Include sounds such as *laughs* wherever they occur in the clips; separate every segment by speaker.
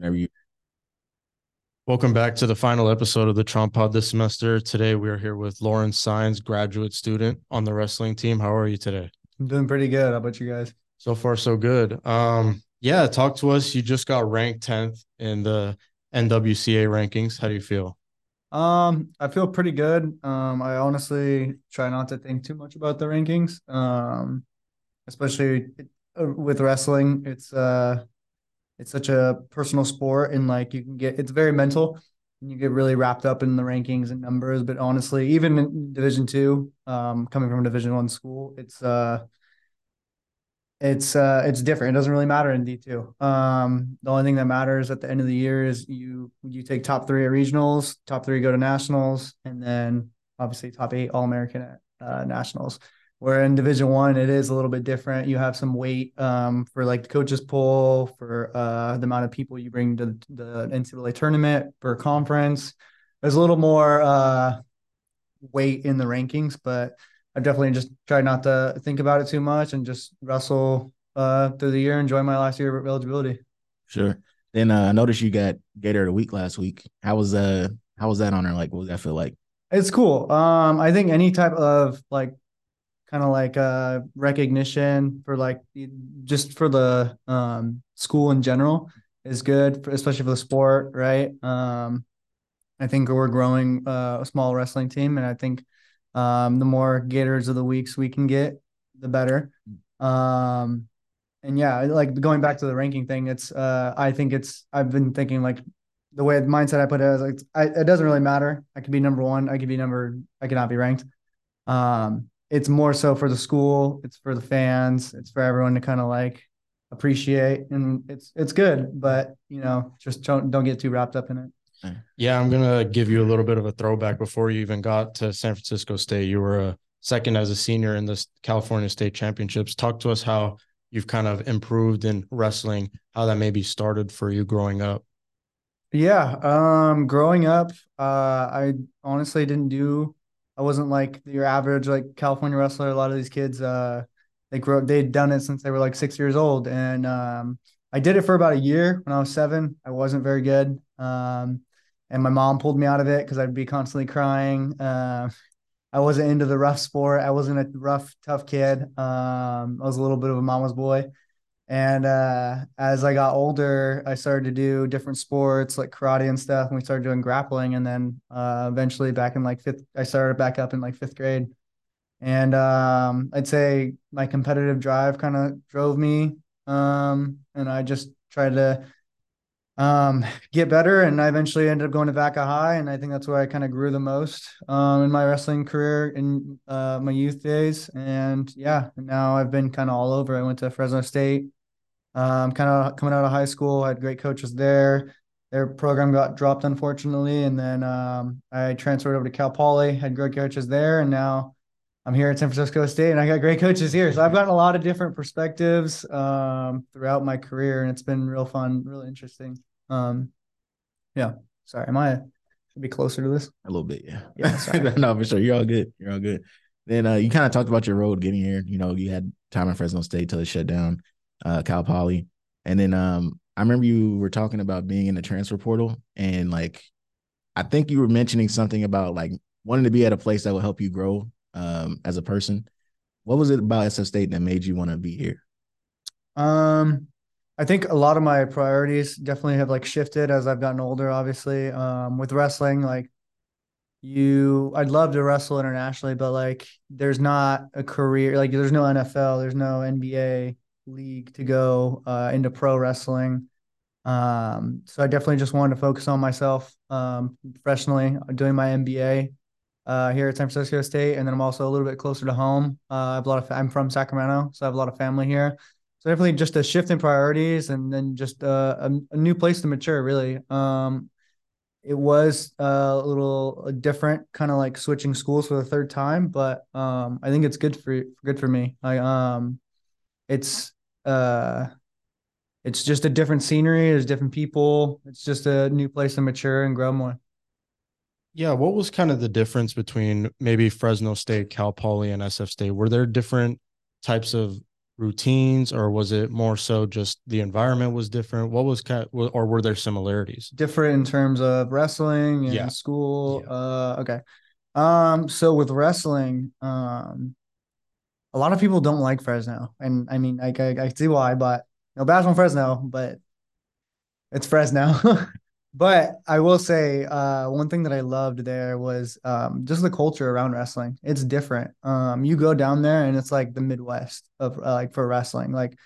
Speaker 1: whenever you.
Speaker 2: Welcome back to the final episode of the Chomp Pod this semester. Today we are here with Lauren Signs, graduate student on the wrestling team. How are you today?
Speaker 3: I'm doing pretty good. How about you guys?
Speaker 2: So far, so good. Um, yeah, talk to us. You just got ranked 10th in the NWCA rankings. How do you feel?
Speaker 3: Um, I feel pretty good. Um, I honestly try not to think too much about the rankings. Um, especially uh, with wrestling, it's uh, it's such a personal sport, and like you can get it's very mental, and you get really wrapped up in the rankings and numbers. But honestly, even in Division Two, um, coming from a Division One school, it's uh it's uh it's different. It doesn't really matter in D two. Um, the only thing that matters at the end of the year is you you take top three at regionals, top three go to nationals, and then obviously top eight All American at uh, nationals. Where in Division One, it is a little bit different. You have some weight um, for like the coaches poll for uh, the amount of people you bring to the NCAA tournament per conference. There's a little more uh, weight in the rankings, but I've definitely just tried not to think about it too much and just wrestle uh, through the year, enjoy my last year of eligibility.
Speaker 1: Sure. Then uh, I noticed you got Gator of the Week last week. How was uh how was that honor like? What did that feel like?
Speaker 3: It's cool. Um, I think any type of like kind of like uh recognition for like just for the um school in general is good, for, especially for the sport, right? Um, I think we're growing uh, a small wrestling team, and I think um, the more Gators of the weeks we can get, the better. Um, and yeah, like going back to the ranking thing, it's uh, I think it's I've been thinking like the way the mindset I put it is like I, it doesn't really matter. I could be number one. I could be number. I could not be ranked. Um, it's more so for the school. It's for the fans. It's for everyone to kind of like appreciate, and it's it's good. But you know, just don't don't get too wrapped up in it.
Speaker 2: Yeah, I'm gonna give you a little bit of a throwback before you even got to San Francisco State. You were a second as a senior in the California State Championships. Talk to us how you've kind of improved in wrestling, how that maybe started for you growing up.
Speaker 3: Yeah, um, growing up, uh, I honestly didn't do. I wasn't like your average like California wrestler. A lot of these kids, uh, they grew they'd done it since they were like six years old, and um, I did it for about a year when I was seven. I wasn't very good. Um, and my mom pulled me out of it because I'd be constantly crying. Uh, I wasn't into the rough sport. I wasn't a rough, tough kid. Um, I was a little bit of a mama's boy. And uh, as I got older, I started to do different sports like karate and stuff. And we started doing grappling. And then uh, eventually, back in like fifth, I started back up in like fifth grade. And um, I'd say my competitive drive kind of drove me. Um, and I just tried to um, get better. And I eventually ended up going to Vaca High, and I think that's where I kind of grew the most um, in my wrestling career in uh, my youth days. And yeah, now I've been kind of all over. I went to Fresno State, um, kind of coming out of high school. I had great coaches there. Their program got dropped, unfortunately, and then um, I transferred over to Cal Poly. Had great coaches there, and now I'm here at San Francisco State, and I got great coaches here. So I've gotten a lot of different perspectives um, throughout my career, and it's been real fun, really interesting. Um, yeah. Sorry, am I should be closer to this?
Speaker 1: A little bit, yeah. Yeah. *laughs* no, for sure. You're all good. You're all good. Then uh, you kind of talked about your road getting here. You know, you had time in Fresno State till it shut down, uh, Cal Poly, and then um, I remember you were talking about being in the transfer portal, and like, I think you were mentioning something about like wanting to be at a place that will help you grow um, as a person. What was it about SF State that made you want to be here?
Speaker 3: Um, I think a lot of my priorities definitely have like shifted as I've gotten older. Obviously, um, with wrestling, like you, I'd love to wrestle internationally, but like there's not a career, like there's no NFL, there's no NBA league to go uh, into pro wrestling. Um, so I definitely just wanted to focus on myself um, professionally, doing my MBA uh, here at San Francisco State, and then I'm also a little bit closer to home. Uh, I have a lot of, I'm from Sacramento, so I have a lot of family here. So definitely just a shift in priorities and then just uh, a, a new place to mature, really. Um, it was uh, a little different, kind of like switching schools for the third time, but um, I think it's good for good for me. I um, it's uh, it's just a different scenery. There's different people. It's just a new place to mature and grow more.
Speaker 2: Yeah, what was kind of the difference between maybe Fresno State, Cal Poly, and SF State? Were there different types of routines, or was it more so just the environment was different? What was kind of, or were there similarities?
Speaker 3: Different in terms of wrestling and
Speaker 2: Yeah.
Speaker 3: school.
Speaker 2: Yeah.
Speaker 3: Uh, okay. Um, so with wrestling, um, a lot of people don't like Fresno, and I mean, I, I see why, but no bad on Fresno, but it's Fresno. *laughs* But I will say, uh, one thing that I loved there was um, just the culture around wrestling. It's different. Um, you go down there and it's like the Midwest of uh, like for wrestling. Like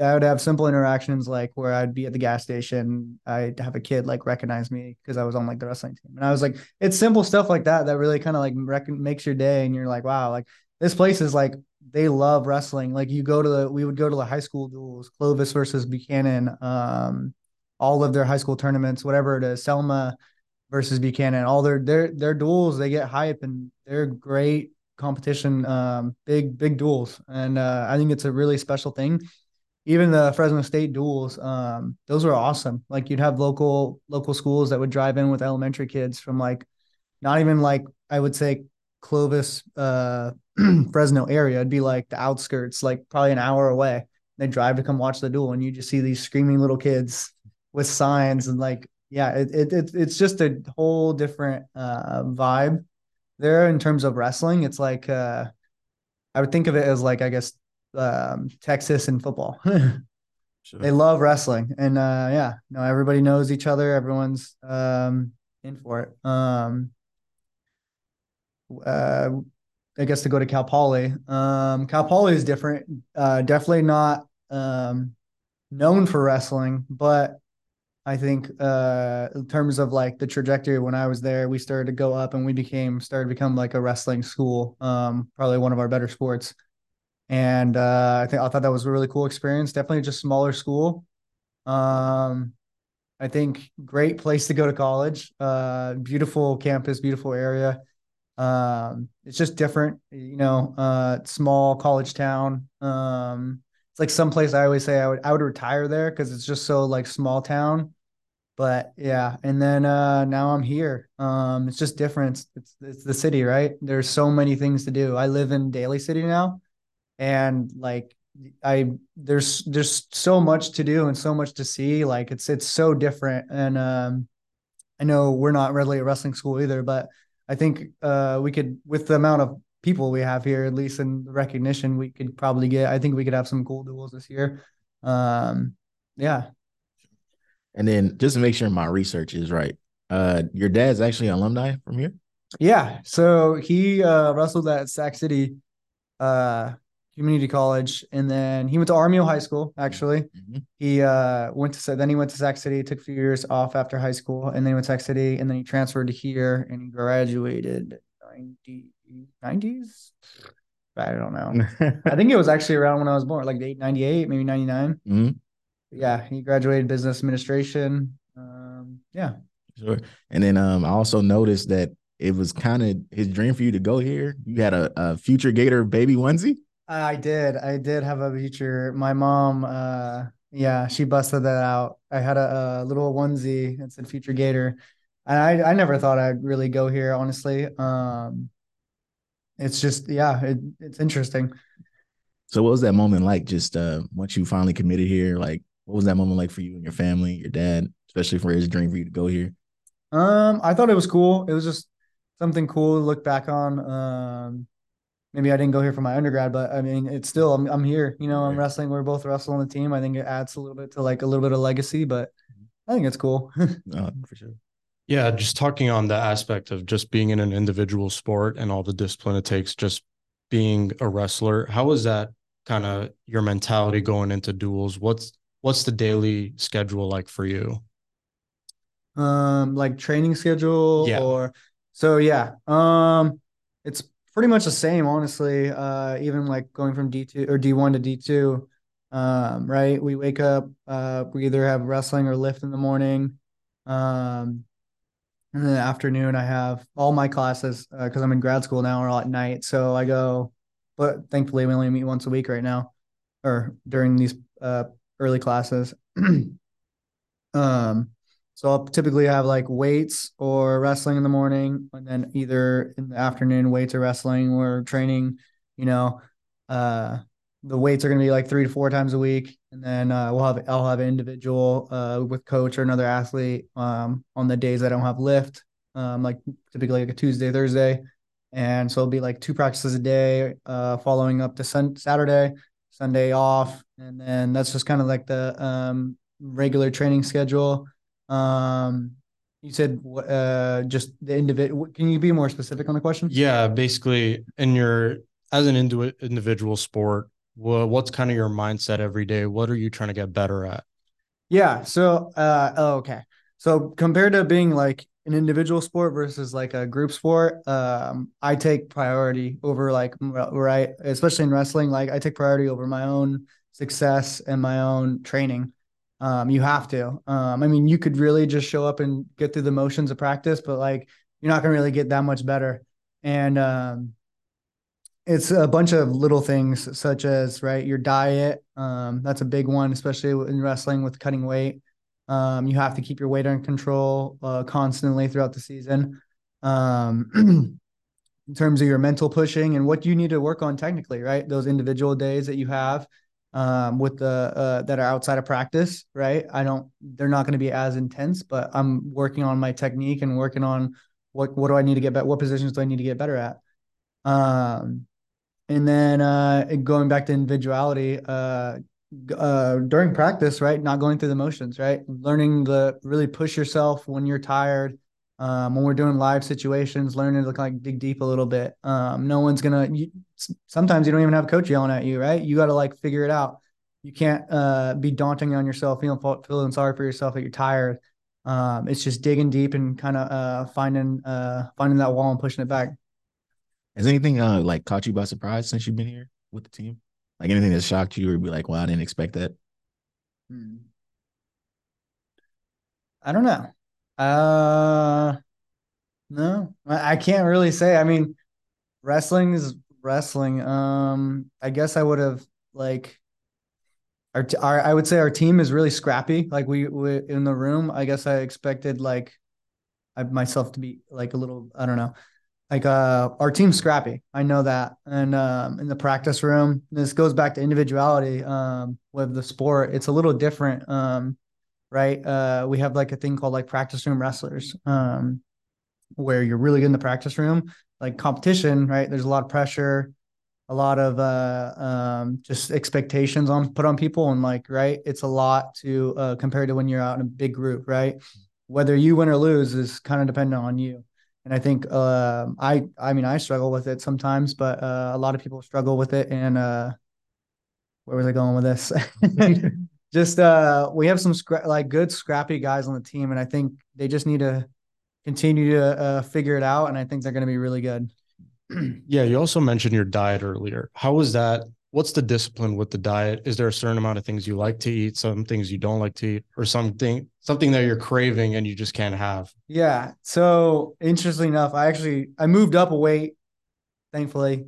Speaker 3: I would have simple interactions like where I'd be at the gas station, I'd have a kid like recognize me because I was on like the wrestling team, and I was like, it's simple stuff like that that really kind of like rec- makes your day, and you're like, wow, like this place is like they love wrestling. Like you go to the, we would go to the high school duels, Clovis versus Buchanan. Um, all of their high school tournaments, whatever it is, Selma versus Buchanan, all their their their duels, they get hype and they're great competition, um, big big duels, and uh, I think it's a really special thing. Even the Fresno State duels, um, those were awesome. Like you'd have local local schools that would drive in with elementary kids from like, not even like I would say Clovis, uh, *clears throat* Fresno area. It'd be like the outskirts, like probably an hour away. They drive to come watch the duel, and you just see these screaming little kids with signs and like yeah it, it, it it's just a whole different uh vibe there in terms of wrestling it's like uh i would think of it as like i guess um texas and football *laughs*
Speaker 1: Sure.
Speaker 3: they love wrestling and uh yeah no everybody knows each other everyone's um in for it um uh i guess to go to cal poly um cal poly is different uh definitely not um known for wrestling but I think uh in terms of like the trajectory when I was there, we started to go up and we became started to become like a wrestling school. Um, probably one of our better sports. And uh I think I thought that was a really cool experience. Definitely just smaller school. Um I think great place to go to college. Uh beautiful campus, beautiful area. Um it's just different, you know, uh small college town. Um it's like someplace I always say I would I would retire there because it's just so like small town. But yeah, and then uh now I'm here. Um it's just different. It's it's the city, right? There's so many things to do. I live in Daly City now and like I there's there's so much to do and so much to see. Like it's it's so different. And um I know we're not really a wrestling school either, but I think uh we could with the amount of people we have here, at least in the recognition, we could probably get I think we could have some cool duels this year. Um yeah.
Speaker 1: And then just to make sure my research is right, uh, your dad's actually an alumni from here.
Speaker 3: Yeah. So he uh wrestled at Sac City uh community college and then he went to Armijo High School actually.
Speaker 1: Mhm.
Speaker 3: He uh went to then he went to Sac City, took a few years off after high school, and then he went to Sac City, and then he transferred to here and he graduated 90, 90s. I don't know. *laughs* I think it was actually around when I was born, like 98, maybe 99.
Speaker 1: Mhm.
Speaker 3: Yeah, he graduated business administration. Um, yeah.
Speaker 1: Sure. And then um, I also noticed that it was kind of his dream for you to go here. You had a, a future Gator baby onesie.
Speaker 3: I did. I did have a feature. My mom, uh, yeah, she busted that out. I had a, a little onesie that said "Future Gator," and I, I never thought I'd really go here. Honestly, um, it's just, yeah, it, it's interesting.
Speaker 1: So what was that moment like? Just uh, once you finally committed here, like what was that moment like for you and your family, your dad, especially for his dream for you to go here?
Speaker 3: Um, I thought it was cool. It was just something cool to look back on. Um, maybe I didn't go here for my undergrad, but I mean, it's still I'm I'm here. You know, I'm
Speaker 1: Right.
Speaker 3: wrestling. We're both wrestling on the team. I think it adds a little bit to like a little bit of legacy, but I think it's cool. *laughs*
Speaker 1: Uh, for sure.
Speaker 2: Yeah, just talking on the aspect of just being in an individual sport and all the discipline it takes, just being a wrestler. How is that kind of your mentality going into duels? What's what's the daily schedule like for you?
Speaker 3: um like training schedule
Speaker 2: Yeah.
Speaker 3: or so yeah um it's pretty much the same honestly uh even like going from d2 or d1 to d2 um right? We wake up uh we either have wrestling or lift in the morning. Um and in the afternoon i have all my classes because i'm in grad school now are all at night. So i go but thankfully we only meet once a week right now or during these uh early classes. *clears throat* Um so I'll typically have like weights or wrestling in the morning, and then either in the afternoon weights or wrestling or training, you know, uh, the weights are going to be like three to four times a week, and then uh, we'll have I'll have an individual uh, with coach or another athlete um, on the days I don't have lift, um, like typically like a Tuesday, Thursday, and so it'll be like two practices a day, uh, following up to sun- Saturday, Sunday off, and then that's just kind of like the um, regular training schedule. Um, you said uh, just the individual. Can you be more specific on the question?
Speaker 2: Yeah, basically, in your as an individual sport, well, what's kind of your mindset every day? What are you trying to get better at?
Speaker 3: Yeah. So, uh, oh, okay. So compared to being like an individual sport versus like a group sport, um, I take priority over like right, especially in wrestling. Like I take priority over my own success and my own training. Um, you have to. Um, I mean, you could really just show up and get through the motions of practice, but like you're not gonna really get that much better. And um, it's a bunch of little things such as right your diet. Um, that's a big one especially in wrestling with cutting weight. Um, you have to keep your weight under control uh, constantly throughout the season. Um, *clears throat* in terms of your mental pushing and what you need to work on technically right? Those individual days that you have um, with the uh, that are outside of practice right i don't they're not going to be as intense but i'm working on my technique and working on what what do i need to get better what positions do i need to get better at um, and then uh, going back to individuality uh, uh, during practice, right? Not going through the motions, right? Learning to really push yourself when you're tired. Um, when we're doing live situations, learning to like dig deep a little bit. Um, no one's gonna. You, sometimes you don't even have a coach yelling at you, right? You got to like figure it out. You can't uh, be daunting on yourself, feeling feeling sorry for yourself that you're tired. Um, it's just digging deep and kind of uh, finding uh, finding that wall and pushing it back.
Speaker 1: Has anything uh like caught you by surprise since you've been here with the team? Like anything that shocked you or be like, well, I didn't expect that? Hmm.
Speaker 3: I don't know. Uh no, I can't really say. I mean, wrestling is wrestling. Um, I guess I would have like our, our I would say our team is really scrappy. Like we, we in the room, I guess I expected like I myself to be like a little, I don't know, like uh our team's scrappy i know that and um in the practice room this goes back to individuality um with the sport it's a little different um right? Uh we have like a thing called like practice room wrestlers um where you're really good in the practice room. Like competition right? There's a lot of pressure a lot of uh um just expectations on put on people. And like right it's a lot to uh compared to when you're out in a big group right? Whether you win or lose is kind of dependent on you. And I think uh, I I mean I struggle with it sometimes, but uh, a lot of people struggle with it. And uh, where was I going with this? *laughs* *laughs* just uh, we have some scra- like good scrappy guys on the team, and I think they just need to continue to uh, figure it out. And I think they're going to be really good. *clears throat*
Speaker 2: yeah, you also mentioned your diet earlier. How was that what's the discipline with the diet? Is there a certain amount of things you like to eat, some things you don't like to eat, or something something that you're craving and you just can't have?
Speaker 3: Yeah. So interestingly enough, I actually I moved up a weight, thankfully,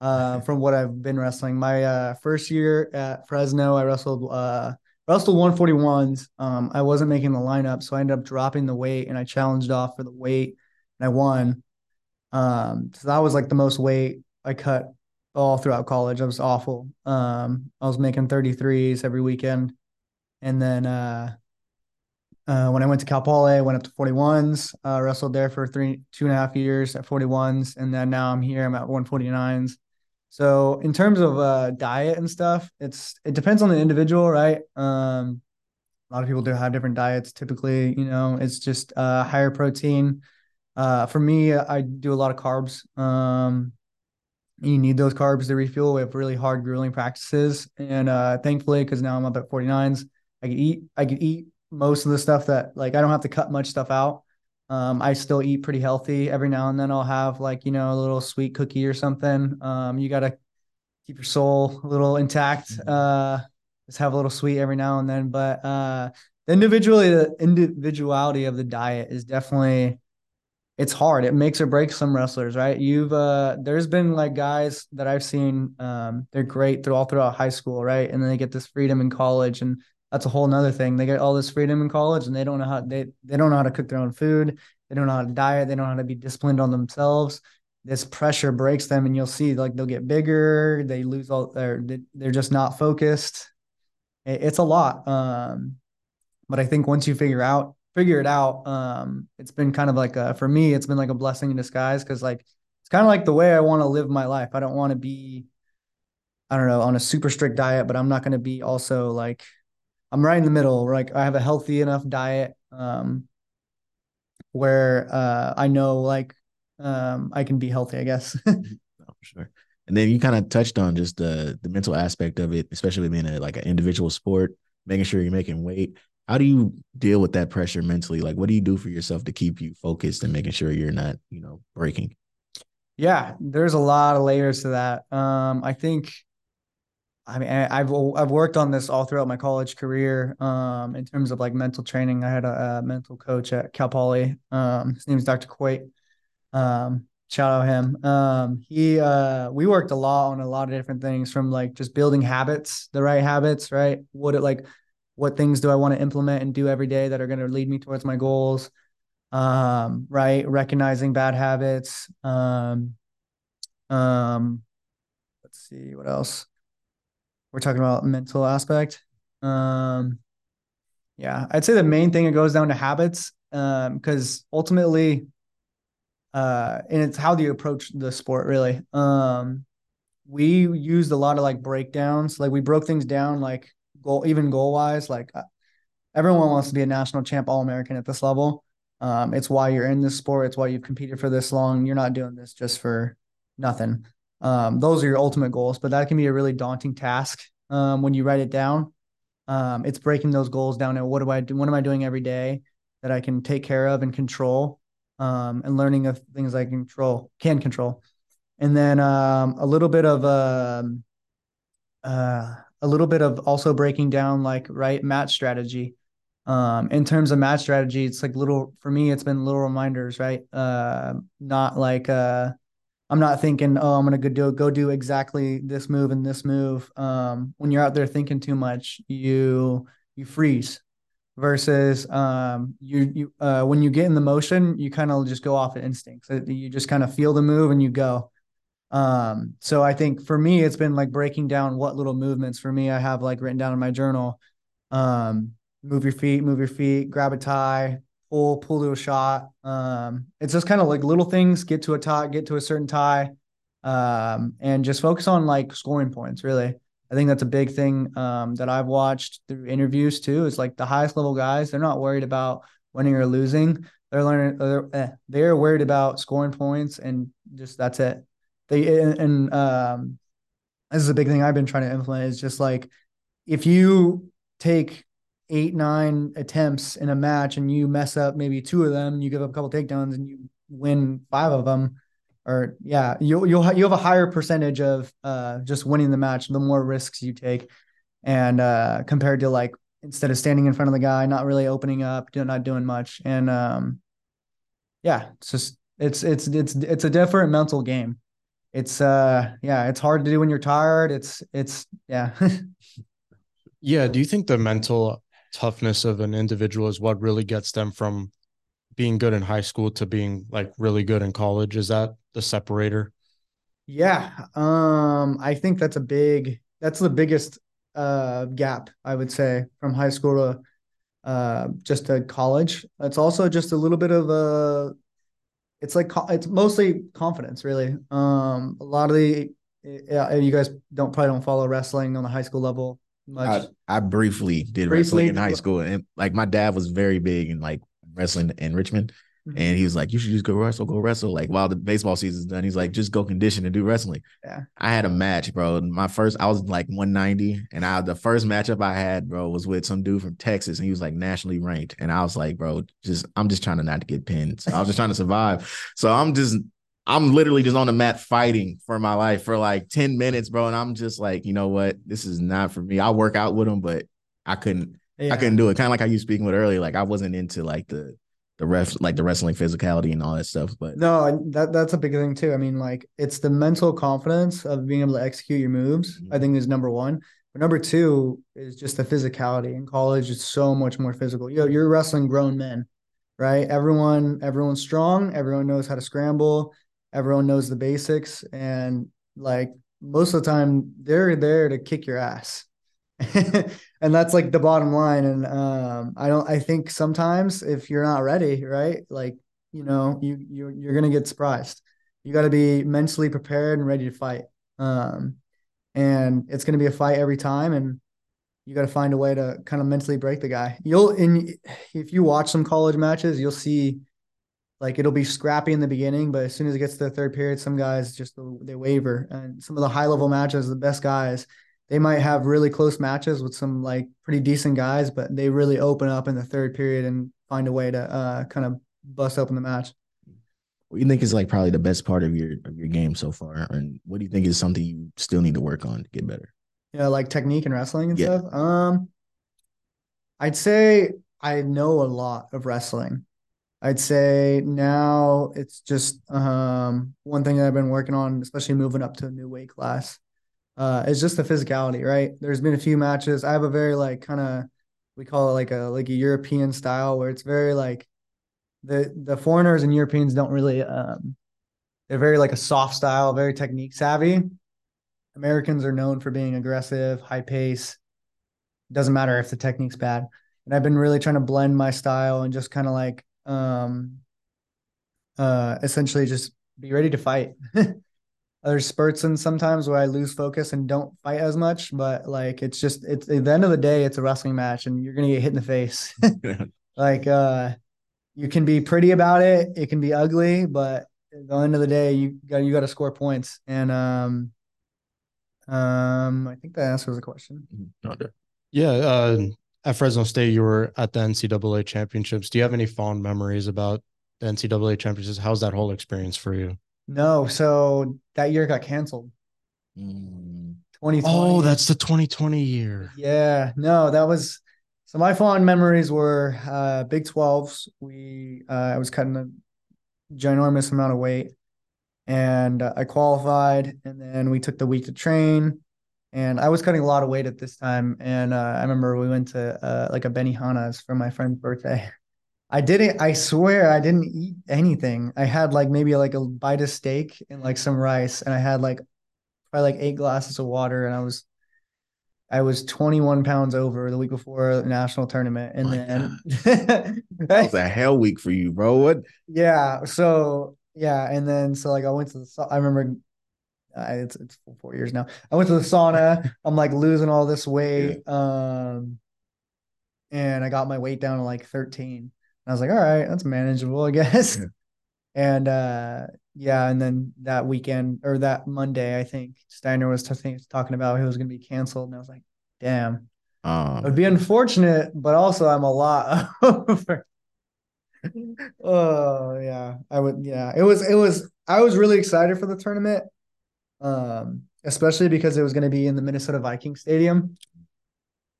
Speaker 3: uh, from what I've been wrestling. My uh, first year at Fresno, I wrestled uh, wrestled 141s. Um, I wasn't making the lineup, so I ended up dropping the weight and I challenged off for the weight and I won. Um, so that was like the most weight I cut all throughout college. I was awful. Um, I was making 33s every weekend. And then uh, uh, when I went to Cal Poly, I went up to 41s, uh, wrestled there for three, two and a half years at 41s. And then now I'm here, I'm at 149s. So in terms of uh, diet and stuff, it's it depends on the individual, right? Um, a lot of people do have different diets. Typically, you know, it's just uh, higher protein. Uh, for me, I do a lot of carbs. Um, you need those carbs to refuel. We have really hard grueling practices, and uh, thankfully, because now I'm up at 49s, I can eat. I can eat most of the stuff that like I don't have to cut much stuff out. Um, I still eat pretty healthy. Every now and then, I'll have like you know a little sweet cookie or something. Um, you gotta keep your soul a little intact. Mm-hmm. Uh, just have a little sweet every now and then. But uh, the individually the individuality of the diet is definitely it's hard. It makes or breaks some wrestlers, right? You've uh there's been like guys that I've seen um they're great through all throughout high school, right? And then they get this freedom in college and that's a whole nother thing. They get all this freedom in college and they don't know how they they don't know how to cook their own food, they don't know how to diet, they don't know how to be disciplined on themselves. this pressure breaks them and you'll see like they'll get bigger. They lose all they're they're just not focused. It, it's a lot um but i think once you figure out figure it out um it's been kind of like a for me it's been like a blessing in disguise because like it's kind of like the way i want to live my life. I don't want to be i don't know on a super strict diet but i'm not going to be also like i'm right in the middle like i have a healthy enough diet um where uh i know like um, I can be healthy, I guess. *laughs* oh,
Speaker 1: for sure. And then you kind of touched on just the the mental aspect of it, especially being a like an individual sport, making sure you're making weight. How do you deal with that pressure mentally? Like, what do you do for yourself to keep you focused and making sure you're not, you know, breaking?
Speaker 3: Yeah, there's a lot of layers to that. Um, I think, I mean, I've I've worked on this all throughout my college career. Um, in terms of like mental training, I had a, a mental coach at Cal Poly. Um, his name is Dr. Coit um, shout out him. Um, he uh, we worked a lot on a lot of different things from like just building habits, the right habits, right? What it like what things do I want to implement and do every day that are going to lead me towards my goals? Um, right? Recognizing bad habits. Um, um, let's see what else. We're talking about mental aspect. Um, yeah, I'd say the main thing it goes down to habits. Um, because ultimately uh, and it's how do you approach the sport really. Um, we used a lot of like breakdowns, like we broke things down, like goal, even goal wise. Like uh, everyone wants to be a national champ, all American at this level. Um, it's why you're in this sport. It's why you've competed for this long. You're not doing this just for nothing. Um, those are your ultimate goals, but that can be a really daunting task um, when you write it down. Um, it's breaking those goals down and what do I do? What am I doing every day that I can take care of and control? um, and learning of things I control can control, and then um, a little bit of um, uh, a little bit of also breaking down like right match strategy. Um, in terms of match strategy, it's like little for me. It's been little reminders, right? Uh, not like uh, I'm not thinking, oh, I'm gonna go do go do exactly this move and this move. Um, when you're out there thinking too much, you you freeze versus um, you you uh, when you get in the motion, you kind of just go off of instincts. You just kind of feel the move and you go. Um, so I think for me, it's been like breaking down what little movements for me I have like written down in my journal. Um, move your feet, move your feet, grab a tie, pull, pull to a shot. Um, it's just kind of like little things, get to a tie, get to a certain tie, um, and just focus on like scoring points really. I think that's a big thing um, that I've watched through interviews too. Is like the highest level guys, they're not worried about winning or losing. They're learning. They're, eh, they're worried about scoring points and just that's it. They and, and um, this is a big thing I've been trying to implement. Is just like if you take eight nine attempts in a match and you mess up maybe two of them, you give up a couple takedowns and you win five of them or yeah, you'll you'll you have a higher percentage of uh just winning the match the more risks you take, and uh compared to like instead of standing in front of the guy, not really opening up, not doing much, and um, yeah, it's just it's it's it's it's a different mental game. It's uh yeah, it's hard to do when you're tired. It's it's yeah. *laughs*
Speaker 2: yeah. Do you think the mental toughness of an individual is what really gets them from being good in high school to being like really good in college? Is that the separator?
Speaker 3: Yeah. Um, I think that's a big that's the biggest uh gap, I would say, from high school to uh just to college. It's also just a little bit of a it's like it's mostly confidence, really. Um, a lot of the yeah, you guys don't probably don't follow wrestling on the high school level much.
Speaker 1: I, I briefly did briefly, wrestling in high school, and like my dad was very big and like wrestling in Richmond. Mm-hmm. And he was like, You should just go wrestle, go wrestle. Like while the baseball season's done, he's like, just go condition and do wrestling.
Speaker 3: Yeah.
Speaker 1: I had a match, bro. My first, I was like 190. And I the first matchup I had, bro, was with some dude from Texas. And he was like nationally ranked. And I was like, bro, just I'm just trying to not to get pinned. So I was just trying to survive. So I'm just I'm literally just on the mat fighting for my life for like 10 minutes, bro. And I'm just like, you know what? This is not for me. I work out with him, but I couldn't yeah. I couldn't do it. Kind of like how you speaking with earlier. Like I wasn't into like the the ref like the wrestling physicality and all that stuff. But
Speaker 3: no, that that's a big thing too. I mean, like it's the mental confidence of being able to execute your moves. Mm-hmm. I think is number one. But number two is just the physicality. In college, it's so much more physical. You know, you're wrestling grown men, right? Everyone, everyone's strong. Everyone knows how to scramble. Everyone knows the basics, and like most of the time, they're there to kick your ass. *laughs* and that's like the bottom line. And um, I don't. I think sometimes if you're not ready, right, like you know, you you you're gonna get surprised. You got to be mentally prepared and ready to fight. Um, and it's gonna be a fight every time, and you got to find a way to kind of mentally break the guy. You'll in if you watch some college matches, you'll see like it'll be scrappy in the beginning, but as soon as it gets to the third period, some guys just they waver. And some of the high level matches, the best guys, they might have really close matches with some like pretty decent guys, but they really open up in the third period and find a way to uh, kind of bust open the match.
Speaker 1: What do you think is like probably the best part of your of your game so far, and what do you think is something you still need to work on to get better?
Speaker 3: Yeah, like technique and wrestling and yeah. stuff. Um, I'd say I know a lot of wrestling. I'd say now it's just um, one thing that I've been working on, especially moving up to a new weight class. Uh, is just the physicality, right? There's been a few matches. I have a very like kind of we call it like a like a European style where it's very like the the foreigners and Europeans don't really um, they're very like a soft style, very technique savvy. Americans are known for being aggressive, high pace. Doesn't matter if the technique's bad. And I've been really trying to blend my style and just kind of like um uh essentially just be ready to fight. *laughs* There's spurts and sometimes where I lose focus and don't fight as much, but like it's just it's at the end of the day, it's a wrestling match and you're gonna get hit in the face. *laughs* like uh you can be pretty about it, it can be ugly, but at the end of the day, you got you got to score points. And um, um, I think that answers the question.
Speaker 2: Mm-hmm. Yeah. Uh, at Fresno State, you were at the NCAA championships. Do you have any fond memories about the NCAA championships? How's that whole experience for you?
Speaker 3: No. So that year got canceled. Mm. 2020.
Speaker 2: Oh, that's the 2020 year.
Speaker 3: Yeah. No, that was so my fond memories were uh, Big 12s. We uh, I was cutting a ginormous amount of weight and uh, I qualified and then we took the week to train and I was cutting a lot of weight at this time. And uh, I remember we went to uh, like a Benihana's for my friend's birthday. *laughs* I didn't. I swear I didn't eat anything. I had like maybe like a bite of steak and like some rice, and I had like probably like eight glasses of water, and I was I was 21 pounds over the week before the national tournament, and then *laughs*
Speaker 1: that was a hell week for you, bro. What?
Speaker 3: Yeah. So yeah, and then so like I went to the. I remember I, it's it's four years now. I went to the sauna. *laughs* I'm like losing all this weight. Yeah. Um, and I got my weight down to like 13. And I was like, all right, that's manageable, I *laughs* guess. Yeah. And uh, yeah, and then that weekend or that Monday, I think Steiner was t- talking about he was going to be canceled, and I was like, damn. Um, it would be unfortunate, but also I'm a lot *laughs* over. oh yeah, I would. Yeah, it was. It was. I was really excited for the tournament um, especially because it was going to be in the Minnesota Viking Stadium.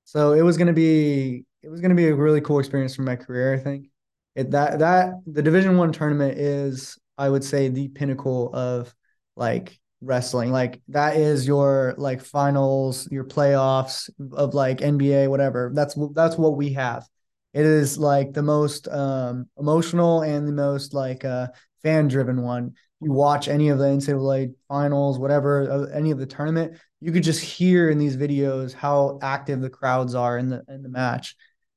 Speaker 3: So it was going to be it was going to be a really cool experience for my career. I think it that that the Division One tournament is I would say the pinnacle of like wrestling. Like that is your like finals, your playoffs of like NBA, whatever. That's that's what we have. It is like the most um, emotional and the most like uh, fan driven one you watch any of the NCAA finals, whatever, uh, any of the tournament, you could just hear in these videos how active the crowds are in the in the match.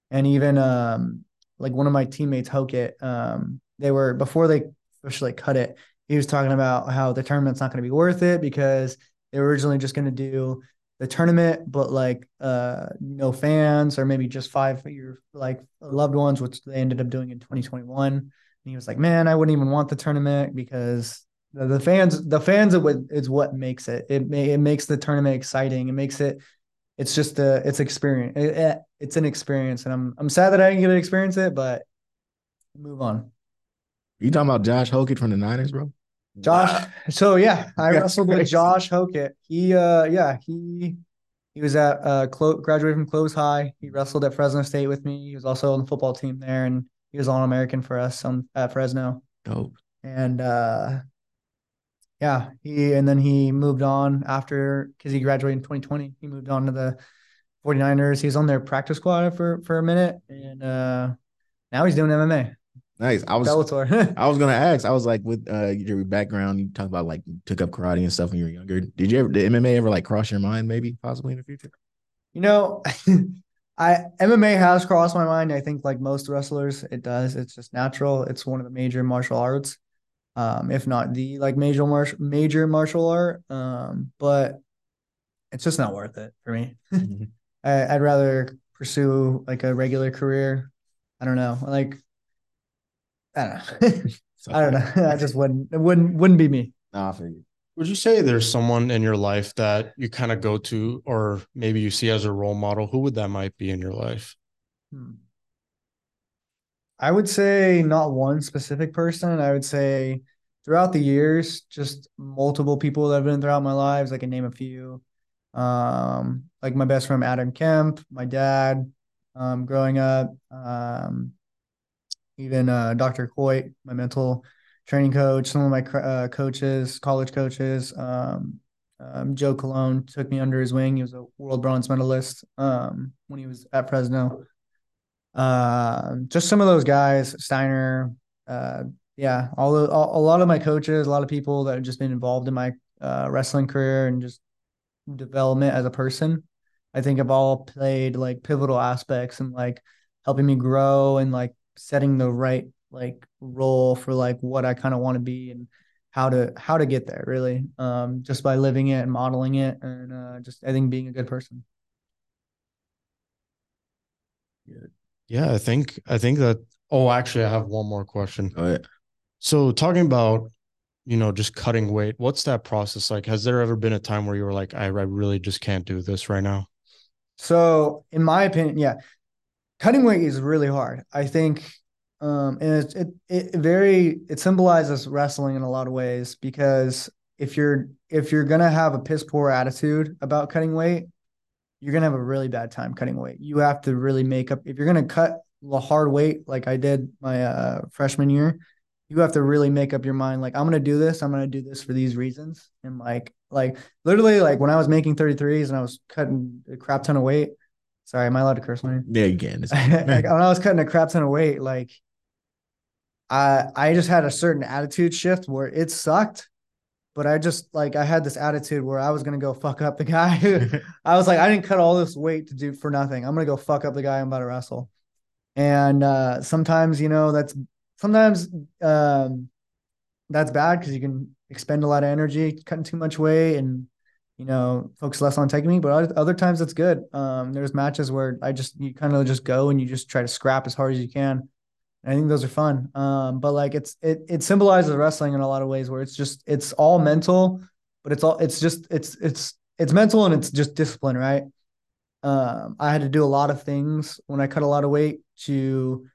Speaker 3: And even um, like one of my teammates, Hokit, um, they were before they officially cut it, he was talking about how the tournament's not going to be worth it because they were originally just going to do the tournament, but like uh no fans or maybe just five your like loved ones, which they ended up doing in 2021 he was like, "Man, I wouldn't even want the tournament because the, the fans, the fans what is what makes it. It may, it makes the tournament exciting. It makes it. It's just a it's experience. It, it's an experience, and I'm I'm sad that I didn't get to experience it, but move on.
Speaker 1: You talking about Josh Hokit from the Niners, bro?
Speaker 3: Josh. So yeah, I wrestled with Josh Hokit. He uh yeah he he was at uh Clo- graduated from Clovis High. He wrestled at Fresno State with me. He was also on the football team there, and he was all American for us on at Fresno.
Speaker 1: Dope.
Speaker 3: And uh, yeah, he and then he moved on after because he graduated in 2020. He moved on to the 49ers. He was on their practice squad for for a minute, and uh, now he's doing MMA.
Speaker 1: Nice. I was Bellator. *laughs* I was gonna ask. I was like, with uh, your background, you talk about like you took up karate and stuff when you were younger. Did you ever did MMA ever like cross your mind, maybe possibly in the future?
Speaker 3: You know, *laughs* I MMA has crossed my mind. I think like most wrestlers, it does. It's just natural. It's one of the major martial arts, um, if not the like major martial major martial art. Um, but it's just not worth it for me. Mm-hmm. *laughs* I, I'd rather pursue like a regular career. I don't know, like I don't know. *laughs* I don't know. *laughs* I just wouldn't. It wouldn't wouldn't be me.
Speaker 1: Nah, for you.
Speaker 2: Would you say there's someone in your life that you kind of go to, or maybe you see as a role model? Who would that might be in your life? Hmm.
Speaker 3: I would say not one specific person. I would say throughout the years, just multiple people that have been throughout my lives. I can name a few. Um, like my best friend Adam Kemp, my dad, um, growing up. Um, even uh, Dr. Coit, my mental training coach, some of my uh, coaches, college coaches. Um, um, Joe Colon took me under his wing. He was a world bronze medalist um, when he was at Fresno. Uh, just some of those guys, Steiner. Uh, yeah, all, all, a lot of my coaches, a lot of people that have just been involved in my uh, wrestling career and just development as a person. I think have all played like pivotal aspects and like helping me grow and like setting the right like role for like what I kind of want to be and how to how to get there really um just by living it and modeling it and uh just I think being a good person.
Speaker 2: Yeah, I think I think that oh actually I have one more question.
Speaker 1: Oh yeah.
Speaker 2: So talking about you know just cutting weight, what's that process like? Has there ever been a time where you were like I, I really just can't do this right now?
Speaker 3: So in my opinion, yeah, cutting weight is really hard. I think, um, and it, it it very it symbolizes wrestling in a lot of ways because if you're if you're gonna have a piss poor attitude about cutting weight, you're gonna have a really bad time cutting weight. You have to really make up if you're gonna cut the hard weight like I did my uh, freshman year. You have to really make up your mind like I'm gonna do this. I'm gonna do this for these reasons. And like like literally like when I was making 33s and I was cutting a crap ton of weight, Sorry, am I allowed to curse on
Speaker 1: Yeah, you can. *laughs*
Speaker 3: like, when I was cutting a crap ton of weight, like I I just had a certain attitude shift where it sucked, but I just like I had this attitude where I was gonna go fuck up the guy. *laughs* *laughs* I was like, I didn't cut all this weight to do for nothing. I'm gonna go fuck up the guy I'm about to wrestle. And uh sometimes, you know, that's sometimes um that's bad because you can expend a lot of energy cutting too much weight and you know, focus less on technique. but other times it's good. Um, there's matches where I just you kind of just go and you just try to scrap as hard as you can. I think those are fun. Um, but like it's it it symbolizes wrestling in a lot of ways where it's just it's all mental, but it's all it's just it's it's it's mental and it's just discipline, right? Um, I had to do a lot of things when I cut a lot of weight to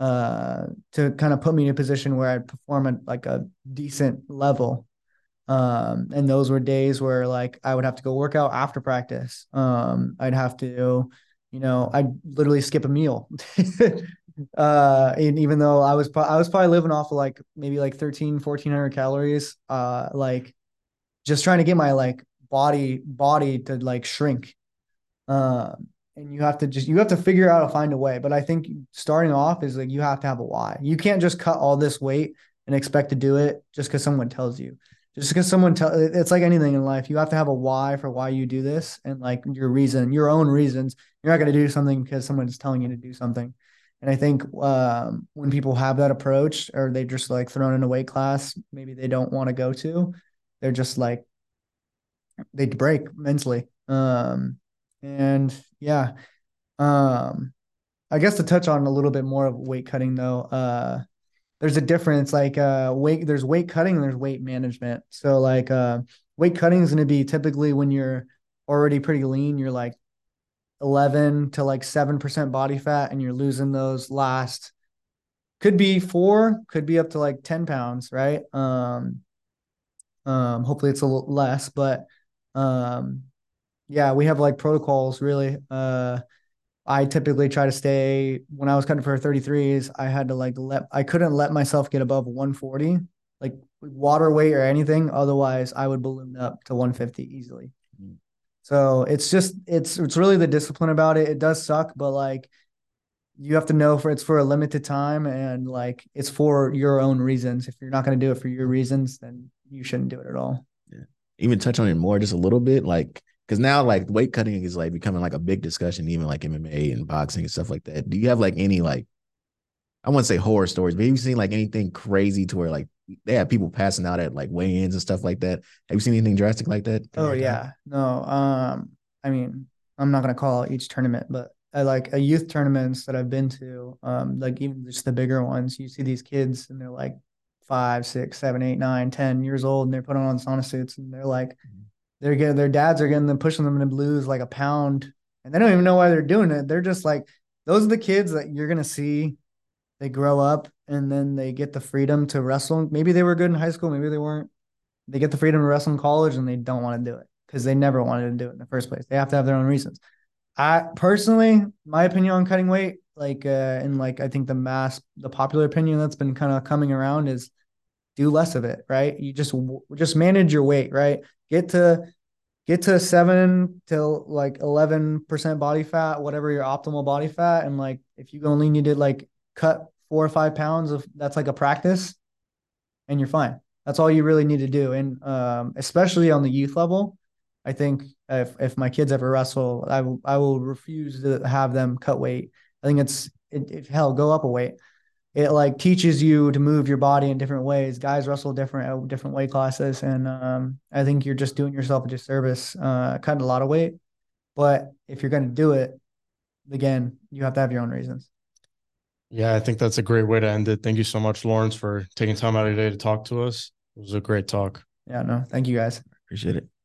Speaker 3: uh to kind of put me in a position where I'd perform at like a decent level um, and those were days where like I would have to go work out after practice. Um, I'd have to, you know, I'd literally skip a meal. *laughs* uh, and even though I was, I was probably living off of like maybe like 13, 1400 calories, uh, like just trying to get my like body, body to like shrink. Um, and you have to just you have to figure out to find a way. But i think starting off is like you have to have a why. You can't just cut all this weight and expect to do it just because someone tells you. Just because someone tell it's like anything in life. You have to have a why for why you do this and like your reason your own reasons. You're not going to do something because someone's telling you to do something and i think um, when people have that approach or they just like thrown in a weight class maybe they don't want to go to they're just like they break mentally. Um, and yeah um, i guess to touch on a little bit more of weight cutting though uh, there's a difference like uh weight there's weight cutting and there's weight management. So like uh weight cutting is going to be typically when you're already pretty lean you're like 11 to like 7% body fat and you're losing those last could be four could be up to like 10 pounds right um um hopefully it's a little less but um yeah we have like protocols really uh I typically try to stay when I was cutting for 33s, I had to like let I couldn't let myself get above 140, like water weight or anything. Otherwise, I would balloon up to 150 easily. So it's just it's it's really the discipline about it. It does suck, but like you have to know for it's for a limited time and like it's for your own reasons. If you're not going to do it for your reasons, then you shouldn't do it at all.
Speaker 1: Yeah. Even touch on it more, just a little bit, like because now like weight cutting is like becoming like a big discussion, even like MMA and boxing and stuff like that. Do you have like any like I wouldn't say horror stories, but have you seen like anything crazy to where like they have people passing out at like weigh-ins and stuff like that? Have you seen anything drastic like that?
Speaker 3: Oh yeah, no. Um, I mean, I'm not gonna call each tournament, but I like a youth tournaments that I've been to, um, like even just the bigger ones, you see these kids and they're like five, six, seven, eight, nine, ten years old, and they're putting on sauna suits, and they're like, mm-hmm. they're getting their dads are getting them pushing them to lose like a pound, and they don't even know why they're doing it. They're just like, those are the kids that you're gonna see. They grow up and then they get the freedom to wrestle. Maybe they were good in high school, maybe they weren't. They get the freedom to wrestle in college, and they don't want to do it because they never wanted to do it in the first place. They have to have their own reasons. I personally, my opinion on cutting weight, like, uh, and like, I think the mass, the popular opinion that's been kind of coming around is do less of it, right? You just, just manage your weight, right? Get to, get to seven till like 11% body fat, whatever your optimal body fat. And like, if you only need to like cut four or five pounds of that's like a practice and you're fine. That's all you really need to do. And um, especially on the youth level, I think if if my kids ever wrestle, I will I will refuse to have them cut weight. I think it's it, it, hell go up a weight. It like teaches you to move your body in different ways. Guys wrestle different at different weight classes, and um, I think you're just doing yourself a disservice uh, cutting a lot of weight. But if you're going to do it, again, you have to have your own reasons.
Speaker 2: Yeah, I think that's a great way to end it. Thank you so much, Lawrence, for taking time out of your day to talk to us. It was a great talk.
Speaker 3: Yeah, no, thank you guys.
Speaker 1: Appreciate it.